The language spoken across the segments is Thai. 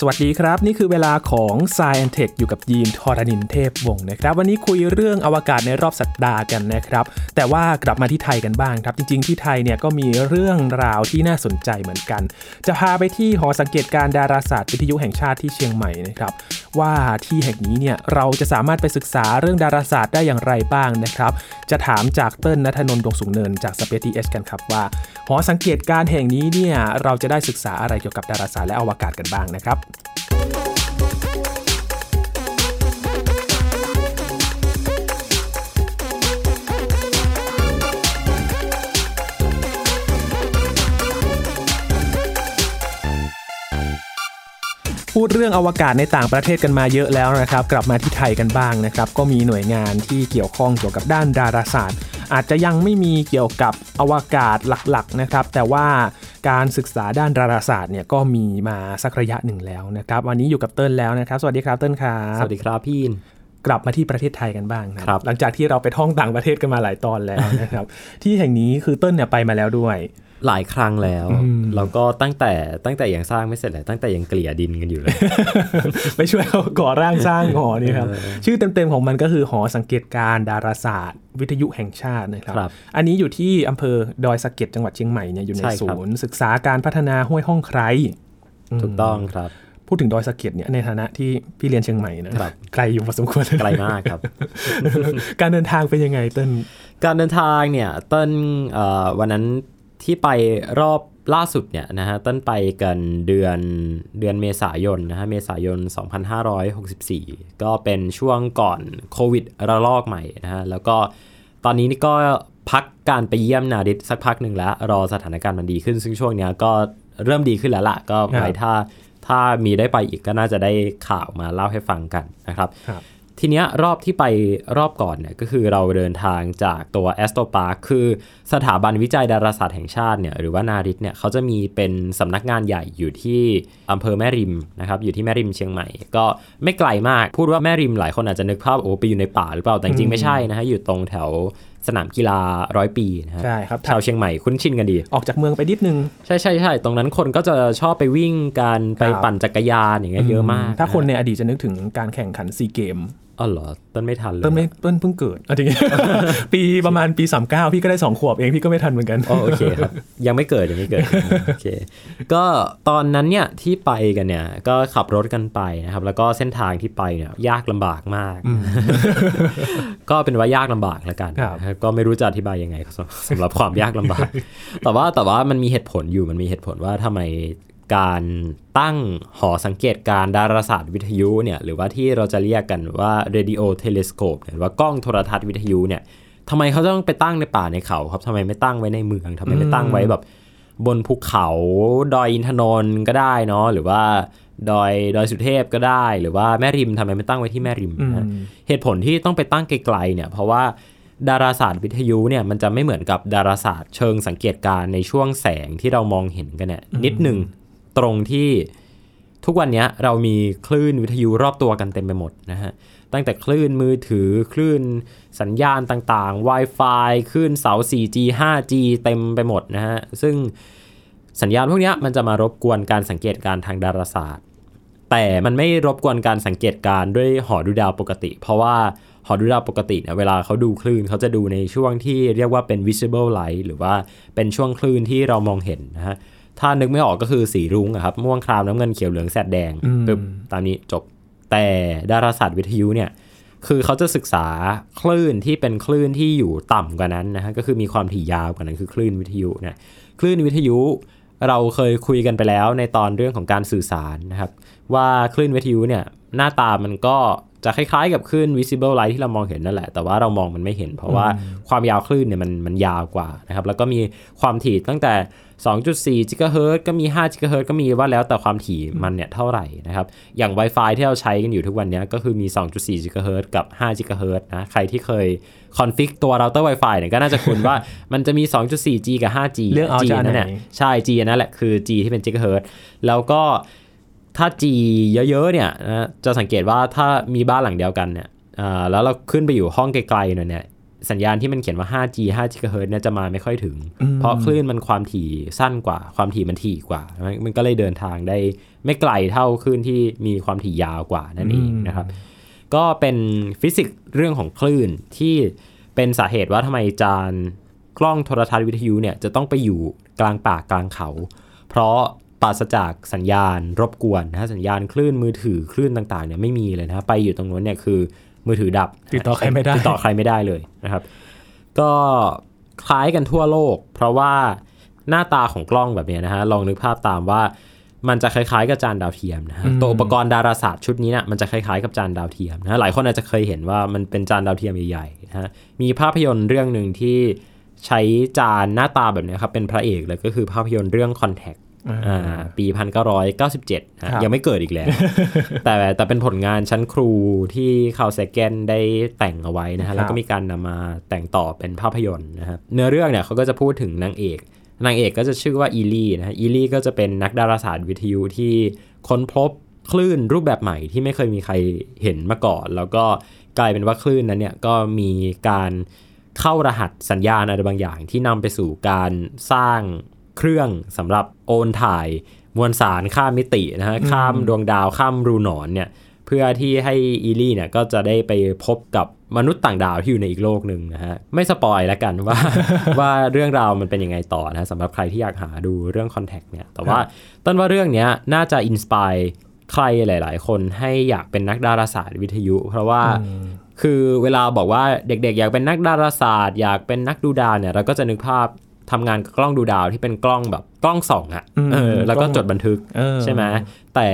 สวัสดีครับ นี่คือเวลาของ s ซ e n t e c h อยู่กับยีนทอรานินเทพวงศ์นะครับ วันนี้คุยเรื่องอวกาศในรอบสัปดาห์กันนะครับ แต่ว่ากลับมาที่ไทยกันบ้างครับ จริง ๆ ที่ไทยเนี่ยก็มีเรื่องราวที่น่าสนใจเหมือนกัน จะพาไปที่หอสังเกตการดาราศาสตร์วิทยุแห่งชาติที่เชียงใหม่นะครับ ว่าที่แห่งนี้เนี่ยเราจะสามารถไปศึกษาเรื่องดาราศาสตร์ได้อย่างไรบ้างนะครับ จะถามจากเติ้ลนัทนนท์ดวงสูงเนินจาก Space TH กันครับว่า หอสังเกตการแห่งนี้เนี่ยเราจะได้ศึกษาอะไรเกี่ยวกับดาราศาสตร์และอวกาศกันบ้างนะครับพูดเรื่องอวกาศในต่างประเทศกันมาเยอะแล้วนะครับ กลับมาที่ไทยกันบ้างนะครับ ก็มีหน่วยงานที่เกี่ยวข้องเกี่ยวกับด้านดาราศาสตร์ อาจจะยังไม่มีเกี่ยวกับอวกาศหลักๆนะครับ แต่ว่า การศึกษาด้านดาราศาสตร์เนี่ยก็มีมาสักระยะหนึ่งแล้วนะครับ วันนี้อยู่กับเติ้ลแล้วนะครับ สวัสดีครับเติ้ลครับสวัสดีครับพี่อินกลับมาที่ประเทศไทยกันบ้างนะครับ หลังจากที่เราไปท่องต่างประเทศกันมาหลายตอนแล้วนะครับ ที่แห่งนี้คือเติ้ลเนี่ยไปมาแล้วด้วย หลายครั้งแล้วอืมแล้วก็ตั้งแต่ตั้งแต่ยังสร้างไม่เสร็จเลยตั้งแต่ยังเกลี่ยดินกันอยู่เลย ไปช่วยเขาก่อร่างสร้างหอนี่ครับเออชื่อเต็มๆของมันก็คือหอสังเกตการณ์ดาราศาสตร์ วิทยุแห่งชาตินะครับครับอันนี้อยู่ที่อำเภอดอยสะเก็ดจังหวัดเชียงใหม่เนี่ยอยู่ในใช่ครับศูนย์ศึกษาการพัฒนาห้วยห้องไคร้มถูกต้องครับพูดถึงดอยสะเก็ดเนี่ยในฐานะที่พี่เรียนเชียงใหม่นะครับไกลอยู่พอสมควรไกลมากครับ การเดินทางเป็นยังไงเต้นการเดินทางเนี่ยเต้นเอ่อวันนั้น ที่ไปรอบล่าสุดเนี่ยนะฮะเต้นไปกันเดือนเดือนเมษายนนะฮะเมษายน 2564 ก็เป็นช่วงก่อนโควิดระลอกใหม่นะฮะแล้วก็ตอนนี้นี่ก็พักการไปเยี่ยมนาดิตสักพักหนึ่งแล้ว รอสถานการณ์มันดีขึ้น ซึ่งช่วงเนี้ยก็เริ่มดีขึ้นแล้วล่ะก็ไว้ถ้าถ้ามีได้ไปอีกก็น่าจะได้ข่าวมาเล่าให้ฟังกันนะครับครับ ทีเนี้ยรอบที่ไปรอบก่อนเนี่ยก็คือเราเดินทางจากตัวแอสโตปาร์คคือสถาบันวิจัยดาราศาสตร์แห่งชาติเนี่ยหรือว่านาริตเนี่ยเขาจะมีเป็นสำนักงานใหญ่อยู่ที่อำเภอแม่ริมนะครับอยู่ที่แม่ริมเชียงใหม่ ก็ไม่ไกลมากพูดว่าแม่ริมหลายคนอาจจะนึกภาพโอ้ไปอยู่ในป่าหรือเปล่าแต่จริงๆไม่ใช่นะฮะอยู่ตรงแถวสนามกีฬาร้อยปีนะฮะใช่ครับชาวเชียงใหม่คุ้นชินกันดี ออกจากเมืองไปนิดนึง ใช่ใช่ใช่ตรงนั้นคนก็จะชอบไปวิ่งกันไปครับปั่นจักรยานอย่างเงี้ยเยอะมาก ถ้าคนในอดีตจะนึกถึงการแข่งขันซีเกม อ๋อเหรอต้นไม่ทันเลยเต้นไม่เต้นเพิ่งเกิดอะจริงปีประมาณปี39พี่ก็ได้2ขวบเองพี่ก็ไม่ทันเหมือนกันอ๋อโอเคครับยังไม่เกิดยังไม่เกิดโอเคก็ตอนนั้นเนี่ยที่ไปกันเนี่ยก็ขับรถกันไปนะครับ แล้วก็เส้นทางที่ไปเนี่ยยากลำบากมาก ก็เป็นว่ายากลำบากแล้วกันครับนะครับก็ไม่รู้จะอธิบายยังไงสำสำหรับความยากลำบาก แต่ว่าแต่ว่ามันมีเหตุผลอยู่มันมีเหตุผลว่าทำไม การตั้งหอสังเกตการณ์ดาราศาสตร์วิทยุเนี่ยหรือว่าที่เราจะเรียกกันว่า radio telescope เนี่ยหรือว่ากล้องโทรทัศน์วิทยุเนี่ยทำไมเขาต้องไปตั้งในป่าในเขาครับทำไมไม่ตั้งไว้ในเมืองทำไมไม่ตั้งไว้แบบ บนภูเขาดอยอินทนนท์ก็ได้เนาะหรือว่าดอยดอยสุเทพก็ได้ หรือว่าแม่ริมทำไมไม่ตั้งไว้ที่แม่ริมนะอืมเหตุผลที่ต้องไปตั้งไกลๆเนี่ยเพราะว่าดาราศาสตร์วิทยุเนี่ยมันจะไม่เหมือนกับดาราศาสตร์เชิงสังเกตการณ์ในช่วงแสงที่เรามองเห็นกันเนี่ยนิดหนึ่ง ตรงที่ทุกวันนี้เรามีคลื่นวิทยุรอบตัวกันเต็มไปหมดนะฮะ ตั้งแต่คลื่นมือถือคลื่นสัญญาณต่างๆ Wi-Fi คลื่นเสา 4G 5G เต็มไปหมดนะฮะ ซึ่งสัญญาณพวกนี้มันจะมารบกวนการสังเกตการทางดาราศาสตร์ แต่มันไม่รบกวนการสังเกตการด้วยหอดูดาวปกติ เพราะว่าหอดูดาวปกติเนี่ยเวลาเขาดูคลื่นเขาจะดูในช่วงที่เรียกว่าเป็น visible light หรือว่าเป็นช่วงคลื่นที่เรามองเห็นนะฮะ ถ้านึกไม่ออกก็คือสีรุ้งอะครับม่วงครามน้ำเงินเขียวเหลืองแสดแดงอืมปึ๊บตามนี้จบแต่ดาราศาสตร์วิทยุเนี่ยคือเขาจะศึกษาคลื่นที่เป็นคลื่นที่อยู่ต่ำกว่านั้นนะฮะก็คือมีความถี่ยาวกว่านั้นคือคลื่นวิทยุนะคลื่นวิทยุเราเคยคุยกันไปแล้วในตอนเรื่องของการสื่อสารนะครับ ว่าคลื่นวิทยุเนี่ยหน้าตามันก็ จะคล้ายๆกับคลื่น visible light ที่เรามองเห็นนั่นแหละ แต่ว่าเรามองมันไม่เห็น เพราะว่าความยาวคลื่นเนี่ยมันมันยาวกว่านะครับแล้วก็มีความถี่ตั้งแต่ 2.4จิกะเฮิรตซ์ก็มี5จิกะเฮิรตซ์ก็มีว่าแล้วแต่ความถี่มันเนี่ยเท่าไหร่นะครับอย่าง Wi-Fi ที่เราใช้กันอยู่ทุกวันเนี้ยก็คือมี 2.4จิกะเฮิรตซ์กับ5จิกะเฮิรตซ์นะใครที่เคยคอนฟิกตัวเราเตอร์ Wi-Fi เนี่ยก็น่าจะคุ้นว่ามันจะมี 2.4G กับ 5G เลือกเอา G จะอันไหนนั่นแหละใช่ G อันนั่นแหละคือ G ที่เป็นจิกะเฮิรตซ์แล้วก็ ถ้า G เยอะๆเนี่ยนะจะสังเกตว่าถ้ามีบ้านหลังเดียวกันเนี่ยอ่าแล้วเราขึ้นไปอยู่ห้องไกลๆหน่อยเนี่ยสัญญาณที่มันเขียนว่า 5G 5 GHz เนี่ยจะมาไม่ค่อยถึง เพราะคลื่นมันความถี่สั้นกว่า ความถี่มันถี่กว่า มันก็เลยเดินทางได้ไม่ไกลเท่าคลื่นที่มีความถี่ยาวกว่านั่นเองนะครับ ก็เป็นฟิสิกส์เรื่องของคลื่นที่เป็นสาเหตุว่าทำไมจานกล้องโทรทัศน์วิทยุเนี่ยจะต้องไปอยู่กลางป่ากลางเขา เพราะ ปราศจากสัญญาณรบกวนนะสัญญาณคลื่นมือถือคลื่นต่างๆเนี่ยไม่มีเลยนะไปอยู่ตรงนู้นเนี่ยคือมือถือดับติดต่อใครไม่ได้ติดต่อใครไม่ได้เลยนะครับ ก็คล้ายกันทั่วโลก เพราะว่าหน้าตาของกล้องแบบเนี้ยนะฮะลองนึกภาพตามว่ามันจะคล้ายๆกับจานดาวเทียมนะฮะตัวอุปกรณ์ดาราศาสตร์ชุดนี้เนี่ยมันจะคล้ายๆกับจานดาวเทียมนะหลายคนอาจจะเคยเห็นว่ามันเป็นจานดาวเทียมใหญ่ๆนะฮะมีภาพยนตร์เรื่องหนึ่งที่ใช้จานหน้าตาแบบเนี้ยครับเป็นพระเอกเลยก็คือภาพยนตร์เรื่อง Contact อ่าปี1997ฮะครับยังไม่เกิดอีกแล้ว แต่แต่เป็นผลงานชั้นครูที่คาวเซแกนได้แต่งเอาไว้นะครัฮะบแล้วก็มีการนำมาแต่งต่อเป็นภาพยนตร์นะครับ เนื้อเรื่องเนี่ยเขาก็จะพูดถึงนางเอก นางเอกก็จะชื่อว่าอีลี่นะฮะ อีลี่ก็จะเป็นนักดาราศาสตร์วิทยุที่ค้นพบคลื่นรูปแบบใหม่ที่ไม่เคยมีใครเห็นมาก่อน แล้วก็กลายเป็นว่าคลื่นนั้นเนี่ยก็มีการเข้ารหัสสัญญาณอะไรบางอย่างที่นำไปสู่การสร้าง เครื่องสำหรับโอนถ่ายมวลสารข้ามมิตินะฮะข้ามดวงดาวข้ามรูหนอนเนี่ยเพื่อที่ให้เอลลี่เนี่ยก็จะได้ไปพบกับมนุษย์ต่างดาวที่อยู่ในอีกโลกหนึ่งนะฮะไม่ spoil แล้วกันว่า ว่าเรื่องราวมันเป็นยังไงต่อนะสำหรับใครที่อยากหาดูเรื่อง Contact เนี่ยแต่ว่าต้นว่าเรื่องเนี้ยน่าจะ inspire ใครหลาย ๆ คนให้อยากเป็นนักดาราศาสตร์วิทยุ เพราะว่าคือเวลาบอกว่าเด็กๆ อยากเป็นนักดาราศาสตร์ อยากเป็นนักดูดาวเนี่ยเราก็จะนึกภาพ ทำงานกับกล้องดูดาวที่เป็นกล้องแบบกล้องส่องอะอืมเออแล้วก็กล้องจดบันทึกเออใช่ไหมแต่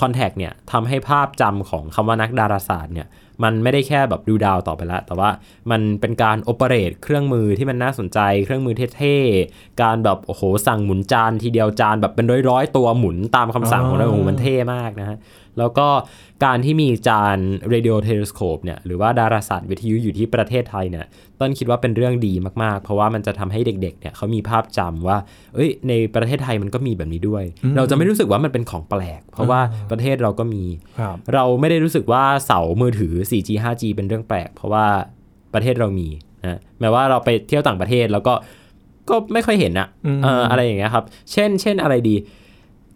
คอนแทคเนี่ยทำให้ภาพจำของคำว่านักดาราศาสตร์เนี่ยมันไม่ได้แค่แบบดูดาวต่อไปละแต่ว่ามันเป็นการโอเปเรตเครื่องมือที่มันน่าสนใจ เครื่องมือเท่ๆ การแบบโอ้โหสั่งหมุนจานทีเดียวจานแบบเป็นร้อยๆ ตัวหมุนตามคำสั่งของเราอ๋อโอ้โหมันเท่มากนะฮะแล้วก็การที่มีจาน radio telescope เนี่ยหรือว่าดาราศาสตร์วิทยุอยู่ที่ประเทศไทยเนี่ยต้นคิดว่าเป็นเรื่องดีมากๆ เพราะว่ามันจะทำให้เด็กๆเนี่ยเขามีภาพจำว่า เอ้ย ในประเทศไทยมันก็มีแบบนี้ด้วย เราจะไม่รู้สึกว่ามันเป็นของแปลก เพราะว่าประเทศเราก็มีครับเราไม่ได้รู้สึกว่าเสามือถือ 4G 5G เป็นเรื่องแปลก เพราะว่าประเทศเรามีนะแม้ว่าเราไปเที่ยวต่างประเทศแล้วก็ก็ไม่ค่อยเห็นอะอืมเอ่ออะไรอย่างเงี้ยครับ เช่น เช่นอะไรดี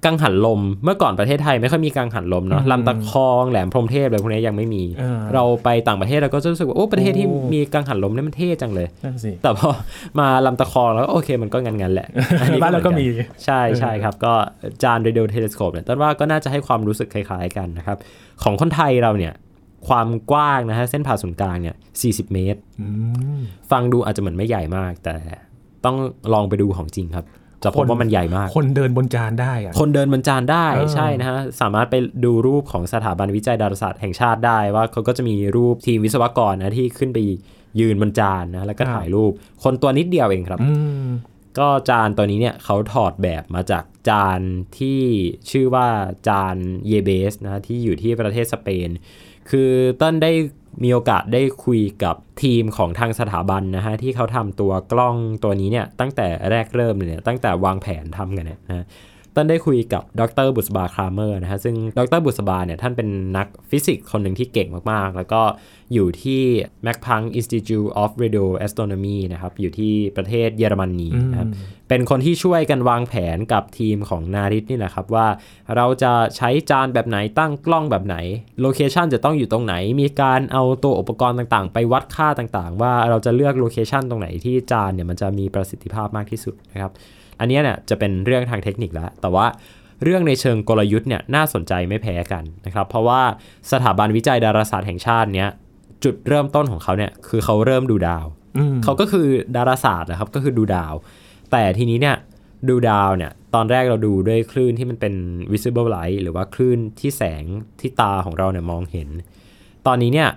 กังหันลมเมื่อก่อนประเทศไทยไม่ค่อยมีกังหันลมเนาะลำตะคองแหลมพรหมเทพอะไรพวกนี้ยังไม่มีเออเราไปต่างประเทศเราก็จะรู้สึกว่าโอ้ประเทศที่โอ้มีกังหันลมนี่มันเท่จังเลยนั่นสิแต่พอมาลำตะคองแล้วก็โอเคมันก็งันๆแหละอันนี้บ้านเราก็หอนมีใช่ใช่ครับ ก็จาน radio telescope เนี่ยต้นว่าก็น่าจะให้ความรู้สึกคล้ายๆกันนะครับของคนไทยเราเนี่ยความกว้างนะฮะเส้นผ่าศูนย์กลางเนี่ย 40 เมตรอืมฟังดูอาจจะเหมือนไม่ใหญ่มาก แต่ต้องลองไปดูของจริงครับ จะพคบนว่ามันใหญ่มาก คนเดินบนจานได้อะคนเดินบนจานได้เออใช่นะฮะ สามารถไปดูรูปของสถาบันวิจัยดาราศาสตร์แห่งชาติได้ว่าเขาก็จะมีรูปทีมวิศวกรนะที่ขึ้นไปยืนบนจานนะแล้วก็ถ่ายรูป คนตัวนิดเดียวเองครับอืมก็จานตัวนี้เนี่ยเขาถอดแบบมาจากจานที่ชื่อว่าจานเยเบสนะที่อยู่ที่ประเทศสเปน คือต้นได้ มีโอกาสได้คุยกับทีมของทางสถาบันนะฮะที่เขาทำตัวกล้องตัวนี้เนี่ยตั้งแต่แรกเริ่มเลยเนี่ยตั้งแต่วางแผนทำกันเนี่ยนะ ต้นได้คุยกับดรบุษบาครามเมอร์นะฮะซึ่งดรบุษบาเนี่ยท่านเป็นนักฟิสิกส์คนหนึ่งที่เก่งมากๆ แล้วก็อยู่ที่ Max Planck Institute of Radio Astronomy นะครับอยู่ที่ประเทศเยอรมนีนะครับเป็นคนที่ช่วยกันวางแผนกับทีมของ NARIT นี่แหละครับว่าเราจะใช้จานแบบไหนตั้งกล้องแบบไหน location จะต้องอยู่ตรงไหน มีการเอาตัวอุปกรณ์ต่างๆ ไปวัดค่าต่างๆ ว่าเราจะเลือก location ตรงไหนที่จานเนี่ยมันจะมีประสิทธิภาพมากที่สุดนะครับ อันเนี้ยเนี่ยจะเป็นเรื่องทางเทคนิคแล้ว แต่ว่าเรื่องในเชิงกลยุทธ์เนี่ยน่าสนใจไม่แพ้กันนะครับ เพราะว่าสถาบันวิจัยดาราศาสตร์แห่งชาติเนี้ยจุดเริ่มต้นของเขาเนี่ยคือเขาเริ่มดูดาวอืมเขาก็คือดาราศาสตร์นะครับก็คือดูดาว แต่ทีนี้เนี่ยดูดาวเนี่ยตอนแรกเราดูด้วยคลื่นที่มันเป็น visible light หรือว่าคลื่นที่แสงที่ตาของเราเนี่ยมองเห็น ตอนนี้เนี่ย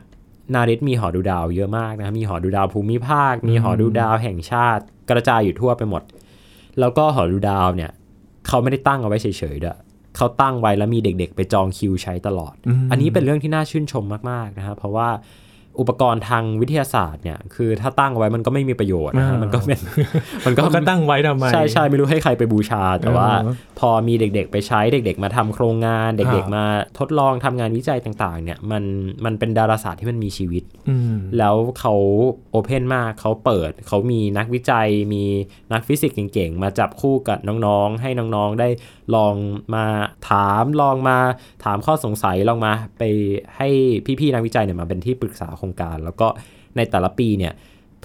นาริตมีหอดูดาวเยอะมากนะครับมีหอดูดาวภูมิภาค มีหอดูดาวแห่งชาติกระจายอยู่ทั่วไปหมด แล้วก็หอดูดาวเนี่ยเขาไม่ได้ตั้งเอาไว้เฉยๆด้วยเขาตั้งไว้แล้วมีเด็กๆ ไปจองคิวใช้ตลอดอืมอันนี้เป็นเรื่องที่น่าชื่นชมมากๆนะครับเพราะว่า อุปกรณ์ทางวิทยาศาสตร์เนี่ยคือถ้าตั้งไว้มันก็ไม่มีประโยชน์นะฮะอ่ามัมันก็เป็นมันก็ก็ตั้งไว้ทำไมใช่ใช่ไม่รู้ให้ใครไปบูชา แต่ว่าเออพอมีเด็กๆ ไปใช้เด็ก ๆ มาทำโครงงานครัเด็กบๆมาทดลองทำงานวิจัยต่าง ๆ เนี่ยมันมันเป็นดาราศาสตร์ที่มันมีชีวิตอืมแล้วเขาโอเพนมากเขาเปิดเขามีนักวิจัย มีนักฟิสิกส์เก่งๆ มาจับคู่กับน้องๆ ให้น้องๆได้ลองมาถามลองมาถามข้อสงสัยลองมาไปให้พี่ๆนักวิจัยเนี่ยมาเป็นที่ปรึกษาโครงการ แล้วก็ในแต่ละปีเนี่ย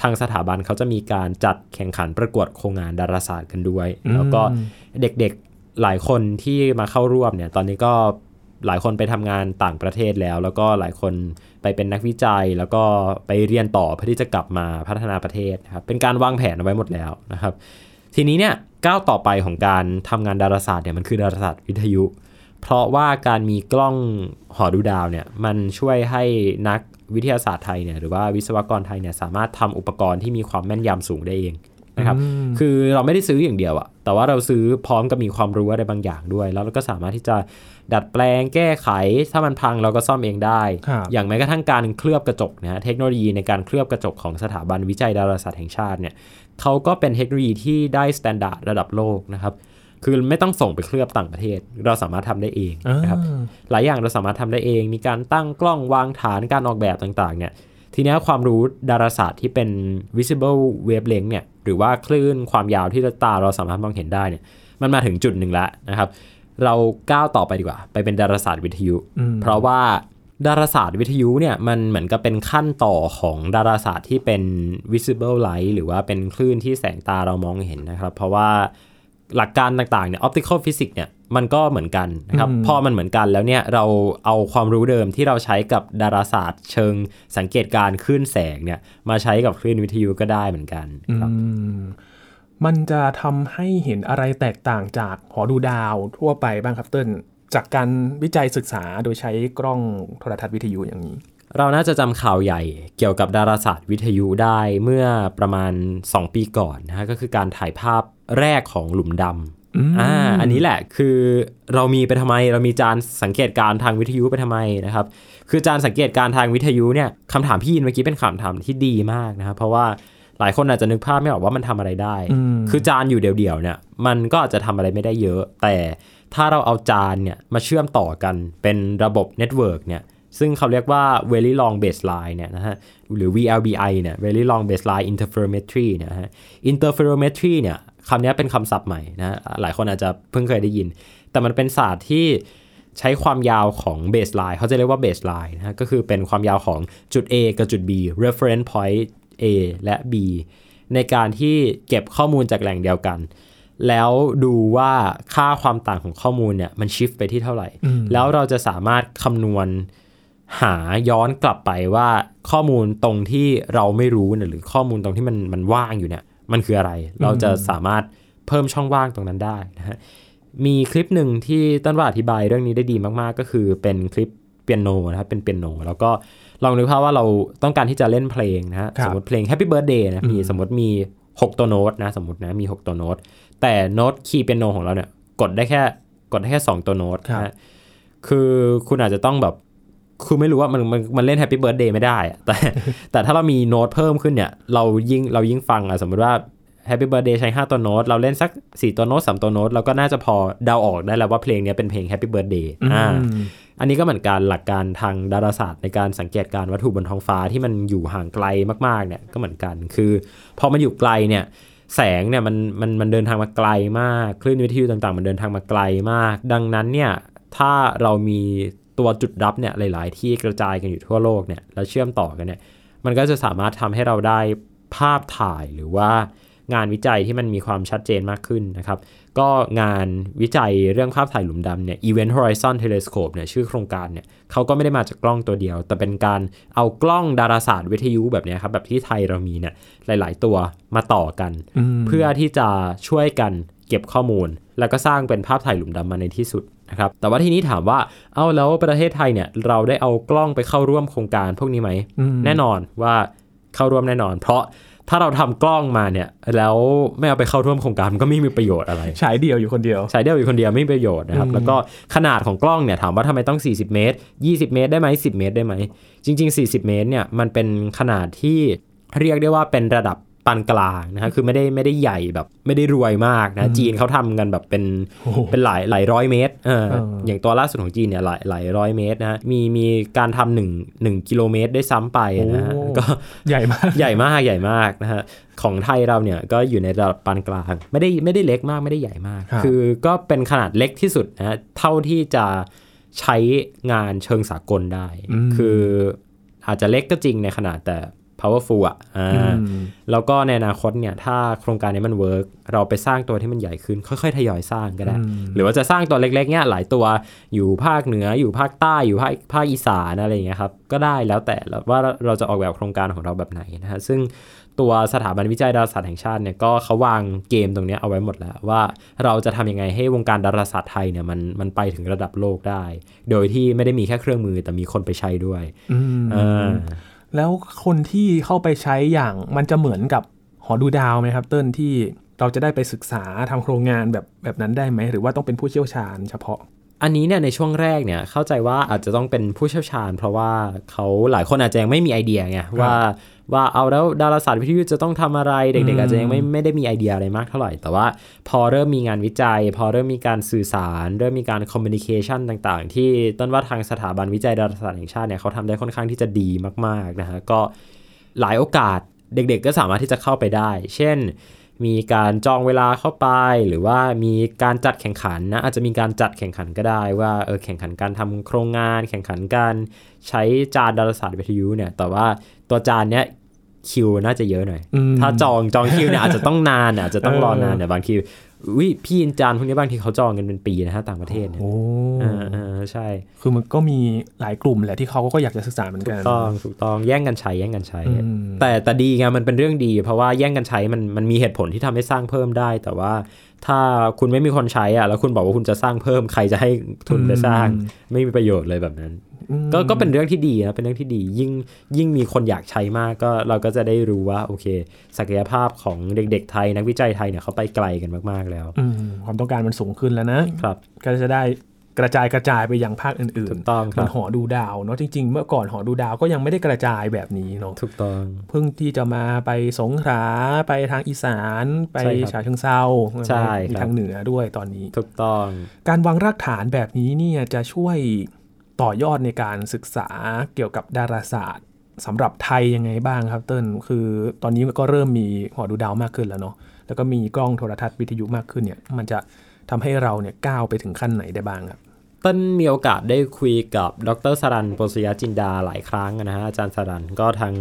ทางสถาบันเขาจะมีการจัดแข่งขันประกวดโครงงานดาราศาสตร์กันด้วย แล้วก็เด็กๆหลายคนที่มาเข้าร่วมเนี่ยตอนนี้ก็หลายคนไปทำงานต่างประเทศแล้ว แล้วก็หลายคนไปเป็นนักวิจัย แล้วก็ไปเรียนต่อเพื่อที่จะกลับมาพัฒนาประเทศนะครับเป็นการวางแผนเอาไว้หมดแล้วนะครับ ทีนี้เนี่ยก้าวต่อไปของการทำงานดาราศาสตร์เนี่ยมันคือดาราศาสตร์วิทยุ เพราะว่าการมีกล้องหอดูดาวเนี่ยมันช่วยให้นักวิทยาศาสตร์ไทยเนี่ยหรือว่าวิศวกรไทยเนี่ยสามารถทำอุปกรณ์ที่มีความแม่นยำสูงได้เอง นะครับ คือเราไม่ได้ซื้ออย่างเดียวอะแต่ว่าเราซื้อพร้อมกับมีความรู้อะไรบางอย่างด้วย แล้วเราก็สามารถที่จะดัดแปลงแก้ไข ถ้ามันพังเราก็ซ่อมเองได้ครับอย่างแม้กระทั่งการเคลือบกระจกนะฮะ เทคโนโลยีในการเคลือบกระจกของสถาบันวิจัยดาราศาสตร์แห่งชาติเนี่ยเขาก็เป็นเทคโนโลยีที่ได้มาตรฐานระดับโลกนะครับคือไม่ต้องส่งไปเคลือบต่างประเทศ เราสามารถทำได้เองนะครับอ่าหลายอย่างเราสามารถทำได้เอง มีการตั้งกล้องวางฐานการออกแบบต่างๆเนี่ยทีเนี้ยความรู้ดาราศาสตร์ที่เป็น visible wavelength เนี่ย หรือว่าคลื่นความยาวที่ตาเราสามารถมองเห็นได้เนี่ยมันมาถึงจุดหนึ่งแล้วนะครับ เราก้าวต่อไปดีกว่า ไปเป็นดาราศาสตร์วิทยุอืมเพราะว่าดาราศาสตร์วิทยุเนี่ยมันเหมือนกับเป็นขั้นต่อของดาราศาสตร์ที่เป็น visible light หรือว่าเป็นคลื่นที่แสงตาเรามองเห็นนะครับ เพราะว่าหลักการต่างๆเนี่ย optical physics เนี่ย มันก็เหมือนกันนะครับอืมพอมันเหมือนกันแล้วเนี่ยเราเอาความรู้เดิมที่เราใช้กับดาราศาสตร์ เชิงสังเกตการณ์คลื่นแสงเนี่ยมาใช้กับคลื่นวิทยุก็ได้เหมือนกันครับอืมมันจะทำให้เห็นอะไรแตกต่างจากหอดูดาวทั่วไปบ้างครับเติ้ลจากการวิจัยศึกษาโดยใช้กล้องโทรทัศน์วิทยุอย่างนี้ เราน่าจะจำข่าวใหญ่เกี่ยวกับดาราศาสตร์วิทยุได้เมื่อประมาณ 2 ปีก่อนนะฮะก็คือการถ่ายภาพแรกของหลุมดำ อ่าอันนี้แหละคือเรามีไปทำไมเรามีจานสังเกตการณ์ทางวิทยุไปทำไมนะครับ คือจานสังเกตการณ์ทางวิทยุเนี่ยคำถามพี่ยินเมื่อกี้เป็นคำถามที่ดีมากนะครับ เพราะว่าหลายคนอาจจะนึกภาพไม่ออกว่ามันทำอะไรได้อืมคือจานอยู่เดี่ยวๆเนี่ย มันก็อาจจะทำอะไรไม่ได้เยอะ แต่ถ้าเราเอาจานเนี่ยมาเชื่อมต่อกันเป็นระบบ network เนี่ยซึ่งเขาเรียกว่า very long baseline เนี่ยนะฮะ หรือ VLBI เนี่ย very long baseline interferometry เนี่ยนะฮะ interferometry เนี่ย คำนี้เป็นคำศัพท์ใหม่นะฮะหลายคนอาจจะเพิ่งเคยได้ยิน แต่มันเป็นศาสตร์ที่ใช้ความยาวของ baseline เขาจะเรียกว่า baseline นะฮะก็คือเป็นความยาวของจุด A กับจุด B reference point A และ B ในการที่เก็บข้อมูลจากแหล่งเดียวกัน แล้วดูว่าค่าความต่างของข้อมูลเนี่ยมันชิฟไปที่เท่าไหร่ แล้วเราจะสามารถคำนวณหาย้อนกลับไปว่าข้อมูลตรงที่เราไม่รู้เนี่ยหรือข้อมูลตรงที่มันมันว่างอยู่เนี่ย มันคืออะไร เราจะสามารถเพิ่มช่องว่างตรงนั้นได้นะฮะมีคลิปหนึ่งที่ต้นว่าอธิบายเรื่องนี้ได้ดีมากๆ ก็คือเป็นคลิปเปียโนนะครับเป็นเปียโน แล้วก็ลองนึกภาพว่าเราต้องการที่จะเล่นเพลงนะฮะครับสมมติเพลง Happy Birthday นะมีสมมติมี 6 ตัวโน้ตนะสมมตินะมี 6 ตัวโน้ต แต่โน้ตคีย์เปียโนของเราเนี่ยกดได้แค่กดได้แค่ 2 ตัวโน้ตครับนะฮะคือคุณอาจจะต้องแบบ คือไม่รู้ว่ามันมันมันเล่น Happy Birthday ไม่ได้อะแต่ แต่ถ้าเรามีโน้ตเพิ่มขึ้นเนี่ย เรายิ่งเรายิ่งฟังอะสมมติว่า Happy Birthday ใช้ 5 ตัวโน้ต เราเล่นสัก 4 ตัวโน้ต 3 ตัวโน้ต เราก็น่าจะพอเดาออกได้แล้วว่าเพลงเนี้ยเป็นเพลง Happy Birthday อ่าอันนี้ก็เหมือนการหลักการทางดาราศาสตร์ในการสังเกตการณ์วัตถุบนท้องฟ้าที่มันอยู่ห่างไกลมากๆเนี่ยก็เหมือนกัน คือพอมันอยู่ไกลเนี่ยแสงเนี่ยมันมันมันเดินทางมาไกลมาก คลื่นวิทยุต่างๆ มันเดินทางมาไกลมาก ดังนั้นเนี่ยถ้าเรามี ตัวจุดรับเนี่ยหลาย ๆ ที่กระจายกันอยู่ทั่วโลกเนี่ยแล้วเชื่อมต่อกันเนี่ยมันก็จะสามารถทำให้เราได้ภาพถ่ายหรือว่างานวิจัยที่มันมีความชัดเจนมากขึ้นนะครับ ก็งานวิจัยเรื่องภาพถ่ายหลุมดำเนี่ย Event Horizon Telescope เนี่ยชื่อโครงการเนี่ยเขาก็ไม่ได้มาจากกล้องตัวเดียว แต่เป็นการเอากล้องดาราศาสตร์วิทยุแบบเนี้ยครับ แบบที่ไทยเรามีเนี่ยหลาย ๆ ตัวมาต่อกัน เพื่อที่จะช่วยกัน เก็บข้อมูล แล้วก็สร้างเป็นภาพถ่ายหลุมดำมาในที่สุดนะครับแต่ว่าทีนี้ถามว่าเอาแล้วประเทศไทยเนี่ยเราได้เอากล้องไปเข้าร่วมโครงการพวกนี้ไหมแน่นอนว่าเข้าร่วมแน่นอน เพราะถ้าเราทำกล้องมาเนี่ย แล้วไม่เอาไปเข้าร่วมโครงการมันก็ไม่มีประโยชน์อะไรฉายเดียวอยู่คนเดียวใช้เดียวอยู่คนเดียวไม่มีประโยชน์นะครับอืมแล้วก็ขนาดของกล้องเนี่ยถามว่าทำไมต้อง 40 เมตร 20 เมตรได้ไหม10 เมตรได้ไหมจริง ๆ 40 เมตรเนี่ยมันเป็นขนาดที่เรียกได้ว่าเป็นระดับ ปานกลางนะฮะคือไม่ได้ไม่ได้ใหญ่แบบไม่ได้รวยมากนะจีนเขาทำกันแบบเป็นโอ้โหเป็นหลายหลายร้อยเมตรเออเออออย่างตัวล่าสุดของจีนเนี่ยหลายหลายร้อยเมตรนะฮะมีมีการทำหนึ่งหนึ่งกิโลเมตรได้วยซ้ำไปนะฮะโอ้ก็ใหญ่มากใหญ่มากใหญ่มากนะฮะของไทยเราเนี่ยก็อยู่ในระดับปานกลาง ไม่ได้ไม่ได้เล็กมากไม่ได้ใหญ่มากครับคือก็เป็นขนาดเล็กที่สุดนะฮะเท่าที่จะใช้งานเชิงสากลได้ คืออาจจะเล็กก็จริงในขนาดแต่ powerful อะอ่าอืมแล้วก็ในอนาคตเนี่ยถ้าโครงการนี้มันเวิร์กเราไปสร้างตัวที่มันใหญ่ขึ้น ค่อยๆ ทยอยสร้างก็ได้อืมหรือว่าจะสร้างตัวเล็กๆเนี่ยหลายตัวอยู่ภาคเหนืออยู่ภาคใต้อยู่ภาคภาคอีสานอะไรอย่างเงี้ยครับก็ได้แล้วแต่ว่าเราจะออกแบบโครงการของเราแบบไหนนะฮะซึ่งตัวสถาบันวิจัยดาราศาสตร์แห่งชาติเนี่ยก็เขาวางเกมตรงเนี้ยเอาไว้หมดแล้ว ว่าเราจะทำยังไงให้วงการดาราศาสตร์ไทยเนี่ยมันมันไปถึงระดับโลกได้ โดยที่ไม่ได้มีแค่เครื่องมือแต่มีคนไปใช้ด้วยอืมอ่า แล้วคนที่เข้าไปใช้อย่างมันจะเหมือนกับหอดูดาวไหมครับ เติ้ลที่เราจะได้ไปศึกษาทำโครงงานแบบแบบนั้นได้ไหม หรือว่าต้องเป็นผู้เชี่ยวชาญเฉพาะ อันนี้เนี่ยในช่วงแรกเนี่ยเข้าใจว่าอาจจะต้องเป็นผู้เชี่ยวชาญ เพราะว่าเขาหลายคนอาจจะยังไม่มีไอเดียไงว่าว่าเอาแล้วดาราศาสตร์วิทยุจะต้องทำอะไรเด็กอืมๆอาจจะยังไม่ไม่ได้มีไอเดียอะไรมากเท่าไหร่ แต่ว่าพอเริ่มมีงานวิจัย พอเริ่มมีการสื่อสาร เริ่มมีการคอมมิ n นิเคชันต่างๆ ที่ต้นว่าทางสถาบันวิจัยดาราศาสตร์แห่งชาติเนี่ยเขาทำได้ค่อนข้างที่จะดีมากๆนะฮะก็หลายโอกาสเด็กๆก็สามารถที่จะเข้าไปได้ เช่น มีการจองเวลาเข้าไป หรือว่ามีการจัดแข่งขันนะอาจจะมีการจัดแข่งขันก็ได้ว่าเออแข่งขันการทำโครงงาน แข่งขันการใช้จานดาราศาสตร์วิทยุเนี่ยแต่ว่าตัวจานเนี้ยคิวน่าจะเยอะหน่อยอืมถ้าจองจองคิวเนี่ยอาจจะต้องนานอะอาจจะต้องรอนานเออเนี่ยบางที วิพี่อินจานพวกนี้บางทีเขาจองกันเป็นปีนะฮะต่างประเทศเนี่ยโอ้ออเออใช่ คือมันก็มีหลายกลุ่มแหละที่เขาก็อยากจะศึกษาเหมือนกัน ถูกต้องถูกต้องแย่งกันใช้แย่งกันใช้ แต่แต่ดีไงมันเป็นเรื่องดี เพราะว่าแย่งกันใช้มันมันมีเหตุผลที่ทำให้สร้างเพิ่มได้ แต่ว่าถ้าคุณไม่มีคนใช้อะแล้วคุณบอกว่าคุณจะสร้างเพิ่มใครจะให้ทุนไปสร้าง ไม่มีประโยชน์เลยแบบนั้นอืมก็ก็เป็นเรื่องที่ดีนะเป็นเรื่องที่ดี ยิ่งยิ่งมีคนอยากใช้มากก็เราก็จะได้รู้ว่าโอเค ศักยภาพของเด็ก ๆ ไทยนักวิจัยไทยเนี่ยเขาไปไกลกันมากๆแล้วอืมความต้องการมันสูงขึ้นแล้วนะครับ ก็จะได้ กระจายกระจายไปยังภาคอื่นถูกต้องๆคมัรันบหอดูดาวเนาะจริง ๆ เมื่อก่อนหอดูดาวก็ยังไม่ได้กระจายแบบนี้เนาะถูกต้องเพิ่งที่จะมาไปสงขลาไปทางอีสานไปใช่ครับฉะเชิงเซาใช่ครับมีทางเหนือด้วยตอนนี้ถูกต้อง การวางรากฐานแบบนี้เนี่ยจะช่วยต่อยอดในการศึกษาเกี่ยวกับดาราศาสตร์สำหรับไทยยังไงบ้างครับเติ้ลคือตอนนี้ก็เริ่มมีหอดูดาวมากขึ้นแล้วเนาะแล้วก็มีกล้องโทรทัศน์วิทยุมากขึ้นเนี่ยมันจะทำให้เราเนี่ยก้าวไปถึงขั้นไหนได้บ้างครับ ต้นมีโอกาสได้คุยกับดรสรันโปสยจินดาหลายครั้งนะฮะอาจารย์สรันก็ทั้ง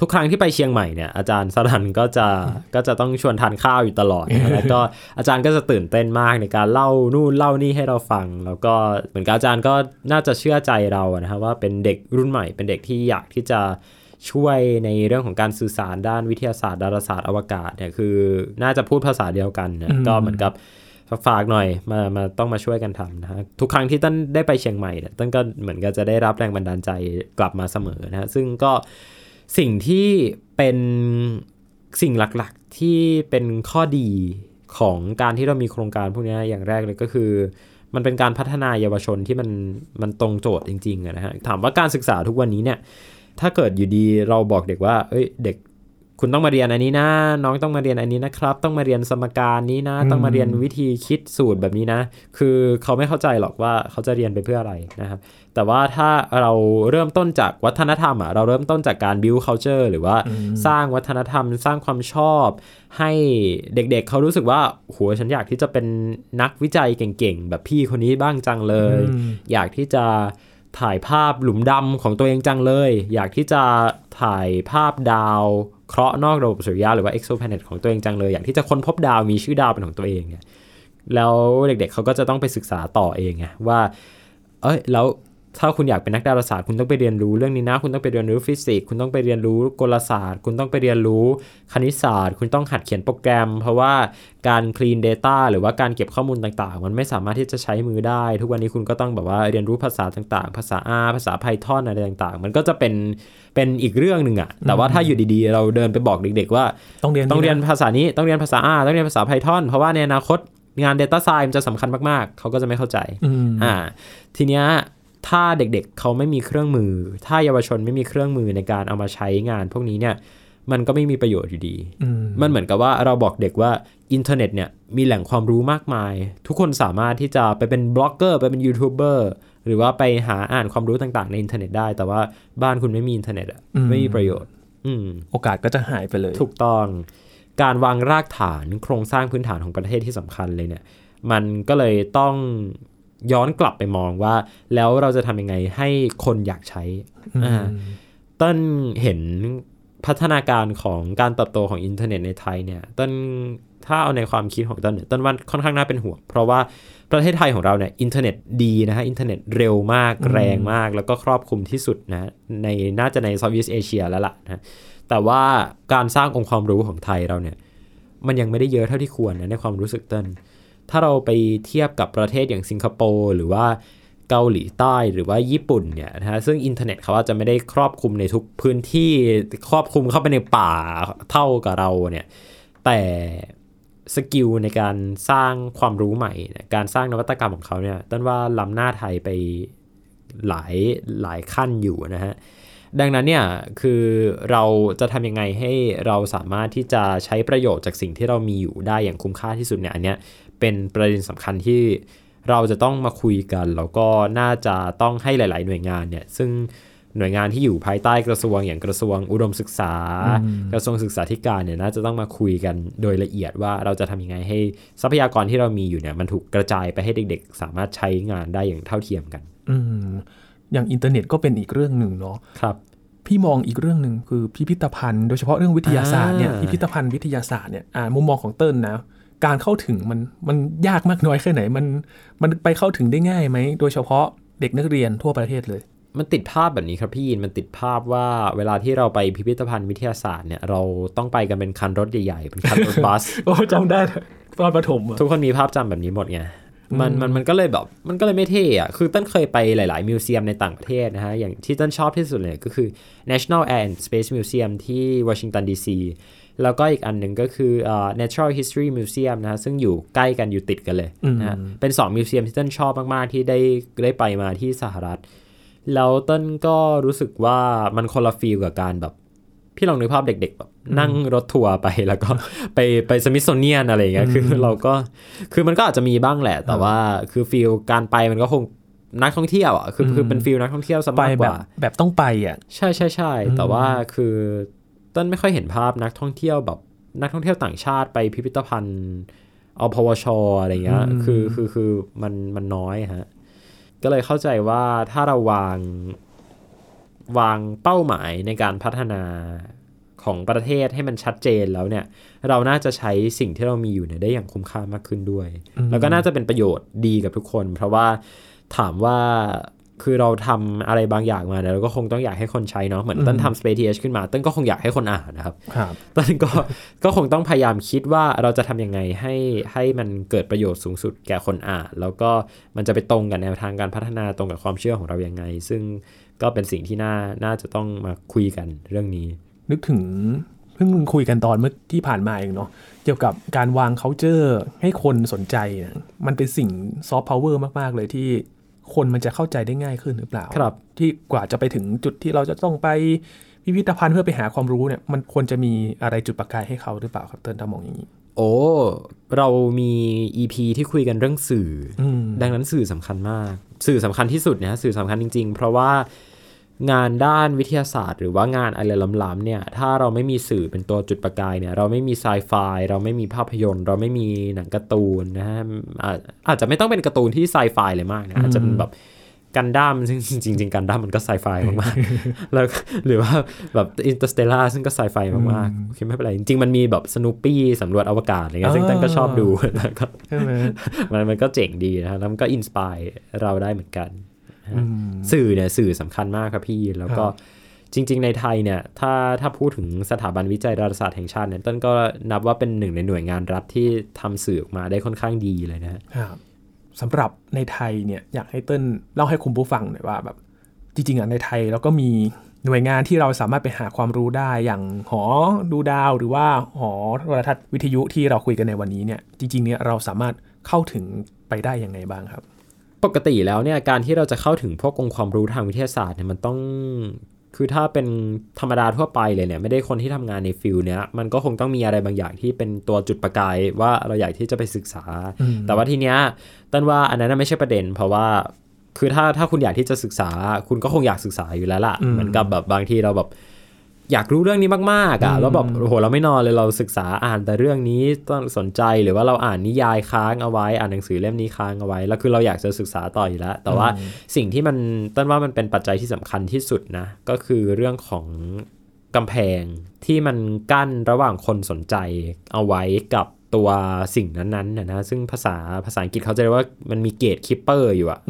ทุกครั้งที่ไปเชียงใหม่เนี่ยอาจารย์สรันก็จะก็จะต้องชวนทานข้าวอยู่ตลอดนะแล้วก็อาจารย์ก็จะตื่นเต้นมากในการเล่านู่นเล่านี่ให้เราฟัง แล้วก็เหมือนกับอาจารย์ก็น่าจะเชื่อใจเราอะนะฮะว่าเป็นเด็กรุ่นใหม่ เป็นเด็กที่อยากที่จะช่วยในเรื่องของการสื่อสารด้านวิทยาศาสตร์ดาราศาสตร์อวกาศเนี่ยคือ น่าจะพูดภาษาเดียวกันนะอืมก็เหมือนกับ ฝากหน่อยมามาต้องมาช่วยกันทำนะฮะทุกครั้งที่ต้นได้ไปเชียงใหม่เนี่ยต้นก็เหมือนกับจะได้รับแรงบันดาลใจกลับมาเสมอนะฮะซึ่งก็สิ่งที่เป็นสิ่งหลักๆที่เป็นข้อดีของการที่เรามีโครงการพวกนี้อย่างแรกเลยก็คือ มันเป็นการพัฒนาเยาวชนที่มันมันตรงโจทย์จริงๆนะฮะถามว่าการศึกษาทุกวันนี้เนี่ยถ้าเกิดอยู่ดีเราบอกเด็กว่าเอ้ยเด็ก คุณต้องมาเรียนอันนี้นะ น้องต้องมาเรียนอันนี้นะครับ ต้องมาเรียนสมการนี้นะ ต้องมาเรียนวิธีคิดสูตรแบบนี้นะ คือเขาไม่เข้าใจหรอกว่าเขาจะเรียนไปเพื่ออะไรนะครับ แต่ว่าถ้าเราเริ่มต้นจากวัฒนธรรมอะเราเริ่มต้นจากการ build culture หรือว่าสร้างวัฒนธรรม สร้างความชอบ ให้เด็กๆเขารู้สึกว่าโหฉันอยากที่จะเป็นนักวิจัยเก่งๆแบบพี่คนนี้บ้างจังเลยอืมอยากที่จะถ่ายภาพหลุมดำของตัวเองจังเลย อยากที่จะถ่ายภาพดาว เคราะห์นอกระบบสุริยะหรือว่า exoplanet ของตัวเองจังเลย อยากที่จะค้นพบดาวมีชื่อดาวเป็นของตัวเองเนี่ยแล้วเด็กๆเขาก็จะต้องไปศึกษาต่อเองไงว่า เอ้ยแล้ว ถ้าคุณอยากเป็นนักดาราศาสตร์คุณต้องไปเรียนรู้เรื่องนี้นะ คุณต้องไปเรียนรู้ฟิสิกส์คุณต้องไปเรียนรู้กลศาสตร์ คุณต้องไปเรียนรู้คณิตศาสตร์ คุณต้องหัดเขียนโปรแกรม เพราะว่าการ clean data หรือว่าการเก็บข้อมูลต่างๆ มันไม่สามารถที่จะใช้มือได้ ทุกวันนี้คุณก็ต้องแบบว่าเรียนรู้ภาษาต่างๆ ภาษา R ภาษา Python อะไรต่างๆ มันก็จะเป็นเป็นอีกเรื่องหนึ่งอะแต่ว่าถ้าอยู่ดีๆ เราเดินไปบอกเด็ก ๆ ว่าต้องเรียนต้องเรียนนะภาษานี้ต้องเรียนภาษา R ต้องเรียนภาษา Python เพราะว่าในอนาคตงาน Data Science มันจะสำคัญมากๆ เขาก็จะไม่เข้าใจอืมอ่า ทีเนี้ย ถ้าเด็กๆเขาไม่มีเครื่องมือ ถ้าเยาวชนไม่มีเครื่องมือในการเอามาใช้งาน พวกนี้เนี่ยมันก็ไม่มีประโยชน์อยู่ดีอืมมันเหมือนกับว่าเราบอกเด็กว่าอินเทอร์เน็ตเนี่ยมีแหล่งความรู้มากมาย ทุกคนสามารถที่จะไปเป็นบล็อกเกอร์ไปเป็นยูทูบเบอร์หรือว่าไปหาอ่านความรู้ต่างๆ ในอินเทอร์เน็ตได้ แต่ว่าบ้านคุณไม่มีอินเทอร์เน็ตอะไม่มีประโยชน์อืมโอกาสก็จะหายไปเลย ถูกต้อง การวางรากฐานโครงสร้างพื้นฐานของประเทศที่สำคัญเลยเนี่ย มันก็เลยต้อง ย้อนกลับไปมองว่า แล้วเราจะทำยังไงให้คนอยากใช้อ่าต้นเห็นพัฒนาการของการเติบโตของอินเทอร์เน็ตในไทยเนี่ยต้นถ้าเอาในความคิดของต้นเนี่ยต้นว่าค่อนข้างน่าเป็นห่วงเพราะว่าประเทศไทยของเราเนี่ยอินเทอร์เน็ตดีนะฮะอินเทอร์เน็ตเร็วมากแรงมาก แล้วก็ครอบคลุมที่สุดนะในน่าจะใน Southeast Asia แล้วล่ะนะแต่ว่าการสร้างองค์ความรู้ของไทยเราเนี่ย มันยังไม่ได้เยอะเท่าที่ควรนะในความรู้สึกต้น ถ้าเราไปเทียบกับประเทศอย่างสิงคโปร์หรือว่าเกาหลีใต้หรือว่าญี่ปุ่นเนี่ยนะฮะซึ่งอินเทอร์เน็ตเขาอาจจะไม่ได้ครอบคลุมในทุกพื้นที่ครอบคลุมเข้าไปในป่าเท่ากับเราเนี่ยแต่ skill ในการสร้างความรู้ใหม่ การสร้างนวัตกรรมของเขาเนี่ยต้นว่าล้ำหน้าไทยไปหลายหลายขั้นอยู่นะฮะดังนั้นเนี่ยคือเราจะทำยังไงให้เราสามารถที่จะใช้ประโยชน์จากสิ่งที่เรามีอยู่ได้อย่างคุ้มค่าที่สุดเนี่ยอันเนี้ย เป็นประเด็นสำคัญที่เราจะต้องมาคุยกัน แล้วก็น่าจะต้องให้หลาย ๆ หน่วยงานเนี่ยซึ่งหน่วยงานที่อยู่ภายใต้กระทรวงอย่างกระทรวงอุดมศึกษา กระทรวงศึกษาธิการเนี่ยน่าจะต้องมาคุยกันโดยละเอียดว่าเราจะทำยังไงให้ทรัพยากรที่เรามีอยู่เนี่ยมันถูกกระจายไปให้เด็ก ๆ สามารถใช้งานได้อย่างเท่าเทียมกัน อืมอย่างอินเทอร์เน็ตก็เป็นอีกเรื่องหนึ่งเนาะครับ พี่มองอีกเรื่องหนึ่งคือพิพิธภัณฑ์ โดยเฉพาะเรื่องวิทยาศาสตร์เนี่ยอ่าพิพิธภัณฑ์วิทยาศาสตร์เนี่ยอ่ามุมมองของเติ้ลนะ การเข้าถึงมันมันยากมากน้อยแค่ไหน มันมันไปเข้าถึงได้ง่ายไหม โดยเฉพาะเด็กนักเรียนทั่วประเทศเลย มันติดภาพแบบนี้ครับพี่ยินมันติดภาพว่าเวลาที่เราไปพิพิธภัณฑ์วิทยาศาสตร์เนี่ยเราต้องไปกันเป็นคันรถใหญ่ๆ เป็นคันรถบัส โอ้จำได้ตอนประถมอะทุกคนมีภาพจำแบบนี้หมดไงมันมันมันก็เลยแบบมันก็เลยไม่เท่อะคือต้นเคยไปหลาย ๆ มิวเซียมในต่างประเทศนะฮะ อย่างที่ต้นชอบที่สุดเลยก็คือ National Air and Space Museum ที่วอชิงตันดีซี แล้วก็อีกอันหนึ่งก็คืออ่า Natural History Museum นะฮะซึ่งอยู่ใกล้กันอยู่ติดกันเลยนะฮะเป็น2มิวเซียมที่ต้นชอบมาก ๆ ที่ได้ได้ไปมาที่สหรัฐ แล้วต้นก็รู้สึกว่ามันคนละฟีลกับการแบบพี่ลองนึกภาพเด็กๆแบบนั่งรถทัวร์ไปแล้วก็ไปไปสมิธโซเนียนอะไรอย่างเงี้ยคือเราก็คือมันก็อาจจะมีบ้างแหละ แต่ว่าคือฟีลการไปมันก็คงนักท่องเที่ยวอะคือคือเป็นฟีลนักท่องเที่ยวซะไปมากกแบบว่าแบบต้องไปอะใช่ใช่ใช่แต่ว่าคือ ต้นไม่ค่อยเห็นภาพนักท่องเที่ยวแบบนักท่องเที่ยวต่างชาติไปพิพิธภัณฑ์เอาพวชอะไรเงี้ยอืมคือคือคือมันมันน้อยฮะ ก็เลยเข้าใจว่าถ้าเราวางวางเป้าหมายในการพัฒนาของประเทศให้มันชัดเจนแล้วเนี่ย เราน่าจะใช้สิ่งที่เรามีอยู่เนี่ยได้อย่างคุ้มค่ามากขึ้นด้วย แล้วก็น่าจะเป็นประโยชน์ดีกับทุกคน เพราะว่าถามว่า คือเราทำอะไรบางอย่างมาเนี่ยเราก็คงต้องอยากให้คนใช้เนาะเหมือนต้นทำ Space TH ขึ้นมาต้นก็คงอยากให้คนอ่านนะครับครับต้นก็ก็คงต้องพยายามคิดว่าเราจะทำยังไงให้ให้มันเกิดประโยชน์สูงสุดแก่คนอ่าน แล้วก็มันจะไปตรงกับแนวทางการพัฒนาตรงกับความเชื่อของเรายังไง ซึ่งก็เป็นสิ่งที่น่าน่าจะต้องมาคุยกันเรื่องนี้ นึกถึงเพิ่งคุยกันตอนเมื่อที่ผ่านมาเองเนาะเกี่ยวกับการวาง c u เจอร์ให้คนสนใจนะมันเป็นสิ่งซอฟต์พาวเวอร์มาก ๆ เลยที่ คนมันจะเข้าใจได้ง่ายขึ้นหรือเปล่าครับ ที่กว่าจะไปถึงจุดที่เราจะต้องไปพิพิธภัณฑ์เพื่อไปหาความรู้เนี่ยมันควรจะมีอะไรจุดประกายให้เขาหรือเปล่าครับเติ้ลถ้ามองอย่างนี้ โอ้เรามี EP ที่คุยกันเรื่องสื่อออืมดังนั้นสื่อสำคัญมาก สื่อสำคัญที่สุดนะสื่อสำคัญจริง ๆ เพราะว่า งานด้านวิทยาศาสตร์ หรือว่างานอะไรล้ำๆเนี่ยถ้าเราไม่มีสื่อเป็นตัวจุดประกายเนี่ยเราไม่มีไซไฟเราไม่มีภาพยนตร์ เราไม่มีหนังการ์ตูนนะฮะอาจอาจจะไม่ต้องเป็นการ์ตูนที่ไซไฟเลยมากนะอาจจะเป็นแบบกันดั้มซึ่งจริงๆกันดั้มมันก็ไซไฟมากๆแล้วหรือว่าแบบ Interstellar ซึ่งก็ไซไฟมากๆโอเคไม่เป็นไร จริงๆ มันมีแบบสนูปี้สำรวจอวกาศอะไรเงี้ยซึ่งต้นก็ชอบดูแล้วก็ใช่ไหมมันมันก็เจ๋งดีนะครับแล้วมันก็ inspire เราได้เหมือนกัน ฮะสื่อเนี่ยสื่อสำคัญมากครับพี่แล้วก็จริง ๆ ในไทยเนี่ยถ้าถ้าพูดถึงสถาบันวิจัยดาราศาสตร์แห่งชาติเนี่ยต้นก็นับว่าเป็นหนึ่งในหน่วยงานรัฐที่ทำสื่อออกมาได้ค่อนข้างดีเลยนะฮะครับสำหรับในไทยเนี่ยอยากให้เติ้ลเล่าให้คุณผู้ฟังหน่อยว่าแบบจริงๆอะในไทยเราก็มีหน่วยงานที่เราสามารถไปหาความรู้ได้อย่างหอดูดาวหรือว่าหอโทรทัศน์วิทยุที่เราคุยกันในวันนี้เนี่ยจริงๆเนี่ยเราสามารถเข้าถึงไปได้ยังไงบ้างครับ ปกติแล้วเนี่ยการที่เราจะเข้าถึงพวกองค์ความรู้ทางวิทยาศาสตร์เนี่ยมันต้องคือถ้าเป็นธรรมดาทั่วไปเลยเนี่ยไม่ได้คนที่ทำงานในฟิลเนี้ยมันก็คงต้องมีอะไรบางอย่างที่เป็นตัวจุดประกายว่าเราอยากที่จะไปศึกษา แต่ว่าทีเนี้ยต้นว่าอันนั้นไม่ใช่ประเด็น เพราะว่าคือถ้าถ้าคุณอยากที่จะศึกษา คุณก็คงอยากศึกษาอยู่แล้วล่ะเหมือนกับแบบบางทีเราแบบ อยากรู้เรื่องนี้มากๆอะแล้วแบบโอ้โหเราไม่นอนเลยเราศึกษาอ่านแต่เรื่องนี้ต้องสนใจหรือว่าเราอ่านนิยายค้างเอาไว้ อ่านหนังสือเล่มนี้ค้างเอาไว้ แล้วคือเราอยากจะศึกษาต่ออยู่แล้ว แต่ว่าสิ่งที่มันต้นว่ามันเป็นปัจจัยที่สำคัญที่สุดนะ ก็คือเรื่องของกำแพงที่มันกั้นระหว่างคนสนใจเอาไว้กับตัวสิ่งนั้นๆนะนะ ซึ่งภาษาภาษาอังกฤษเขาจะเรียกว่ามันมี gatekeeper อยู่อะ่ะ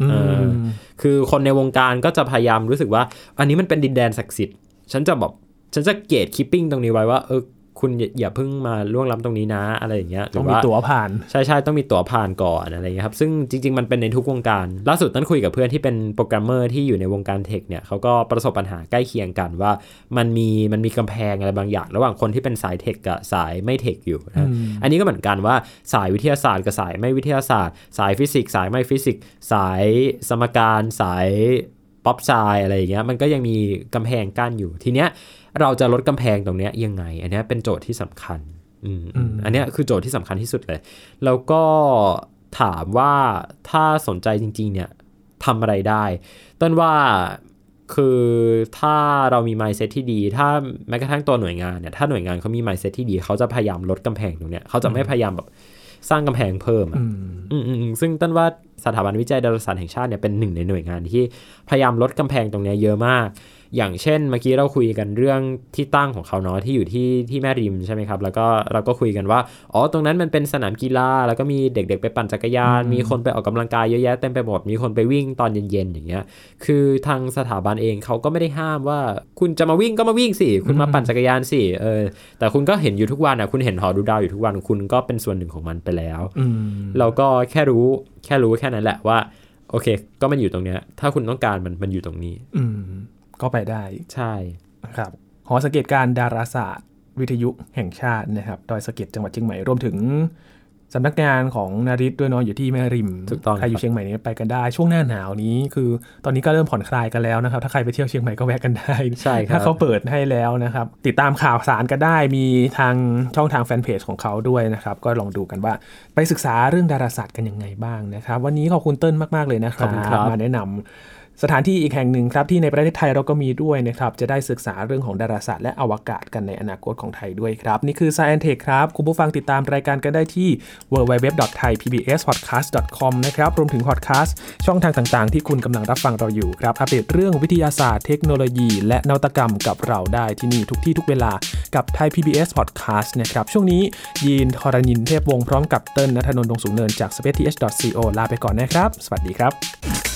คือคนในวงการก็จะพยายามรู้สึกว่า อันนี้มันเป็นดินแดนศักดิ์สิทธิ์ ฉันจะแบบ ฉันจะ gatekeeping ตรงนี้ไว้ว่าเออคุณอย่าเพิ่งมาล่วงล้ำตรงนี้นะ อะไรอย่างเงี้ยต้องมีตั๋วผ่าน ใช่ใช่ต้องมีตั๋วผ่านก่อนอะไรเงี้ยครับ ซึ่งจริง ๆ มันเป็นในทุกวงการ ล่าสุดต้นคุยกับเพื่อนที่เป็นโปรแกรมเมอร์ที่อยู่ในวงการ tech เนี่ยเขาก็ประสบปัญหาใกล้เคียงกันว่า มันมีมันมีกำแพงอะไรบางอย่าง ระหว่างคนที่เป็นสาย tech กับสายไม่ tech อยู่นะอันนี้ก็เหมือนกันว่าสายวิทยาศาสตร์กับสายไม่วิทยาศาสตร์ สายฟิสิกส์สายไม่ฟิสิกส์สายสมการสายป๊อปไซอะไรอย่างเงี้ยมันก็ยังมีกำแพงกั้นอยู่ทีเนี้ย เราจะลดกำแพงตรงนี้ยังไง อันนี้เป็นโจทย์ที่สำคัญอืมอันนี้คือโจทย์ที่สำคัญที่สุดเลย แล้วก็ถามว่าถ้าสนใจจริง ๆ เนี่ยทำอะไรได้ ต้นว่าคือถ้าเรามี mindset ที่ดี ถ้าแม้กระทั่งตัวหน่วยงานเนี่ย ถ้าหน่วยงานเขามี mindset ที่ดี เขาจะพยายามลดกำแพงตรงเนี้ย เขาจะไม่พยายามแบบสร้างกำแพงเพิ่มอะอืมอืมซึ่งต้นว่าสถาบันวิจัยดาราศาสตร์แห่งชาติเนี่ยเป็นหนึ่งในหน่วยงานที่พยายามลดกำแพงตรงนี้เยอะมาก อย่างเช่นเมื่อกี้เราคุยกันเรื่องที่ตั้งของเขาเนาะที่อยู่ที่ที่แม่ริมใช่ไหมครับ แล้วก็เราก็คุยกันว่าอ๋อตรงนั้นมันเป็นสนามกีฬา แล้วก็มีเด็กๆไปปั่นจักรยาน มีคนไปออกกำลังกายเยอะแยะเต็มไปหมดมีคนไปวิ่งตอนเย็นๆอย่างเงี้ยคือทางสถาบันเองเขาก็ไม่ได้ห้ามว่า คุณจะมาวิ่งก็มาวิ่งสิคุณมาปั่นจักรยานสิเออแต่คุณก็เห็นอยู่ทุกวันอะคุณเห็นหอดูดาวอยู่ทุกวันคุณก็เป็นส่วนหนึ่งของมันไปแล้วเราก็แค่รู้แค่รู้แค่นั้นแหละว่า โอเค ก็มันอยู่ตรงเนี้ย ถ้าคุณต้องการมันมันอยู่ตรงนี้ อื ก็ไปได้ใช่ครับหอสังเกตการดาราศาสตร์ วิทยุแห่งชาตินะครับดอยสะเก็ดจังหวัดเชียงใหม่รวมถึงสำนักงานของนาริศด้วยเนาะอยู่ที่แม่ริมถูกต้องใครอยู่เชียงใหม่นี้ไปกันได้ช่วงหน้าหนาวนี้ คือตอนนี้ก็เริ่มผ่อนคลายกันแล้วนะครับ ถ้าใครไปเที่ยวเชียงใหม่ก็แวะกันได้ใช่ครับถ้าเขาเปิดให้แล้วนะครับ ติดตามข่าวสารกันได้มีทางช่องทางแฟนเพจของเขาด้วยนะครับ ก็ลองดูกันว่าไปศึกษาเรื่องดาราศาสตร์กันยังไงบ้างนะครับ วันนี้ขอบคุณเติ้ลมากๆเลยนะครับมาแนะนำ สถานที่อีกแห่งหนึ่งครับที่ในประเทศไทยเราก็มีด้วยนะครับจะได้ศึกษาเรื่องของดาราศาสตร์และอวกาศกันในอนาคตของไทยด้วยครับ นี่คือ Science Tech ครับ คุณผู้ฟังติดตามรายการกันได้ที่ www.thaipbspodcast.com นะครับรวมถึงพอดแคสต์ช่องทางต่างๆ ที่คุณกำลังรับฟังเราอยู่ครับ อัปเดตเรื่องวิทยาศาสตร์เทคโนโลยี และนวัตกรรมกับเราได้ที่นี่ทุกที่ทุกเวลากับ Thai PBS Podcast นะครับช่วงนี้ยีนทรณินเทพวงศ์พร้อมกับเติ้ลนัทนนท์ดงสูงเนินจาก spaceth.co ลาไปก่อนนะครับ สวัสดีครับ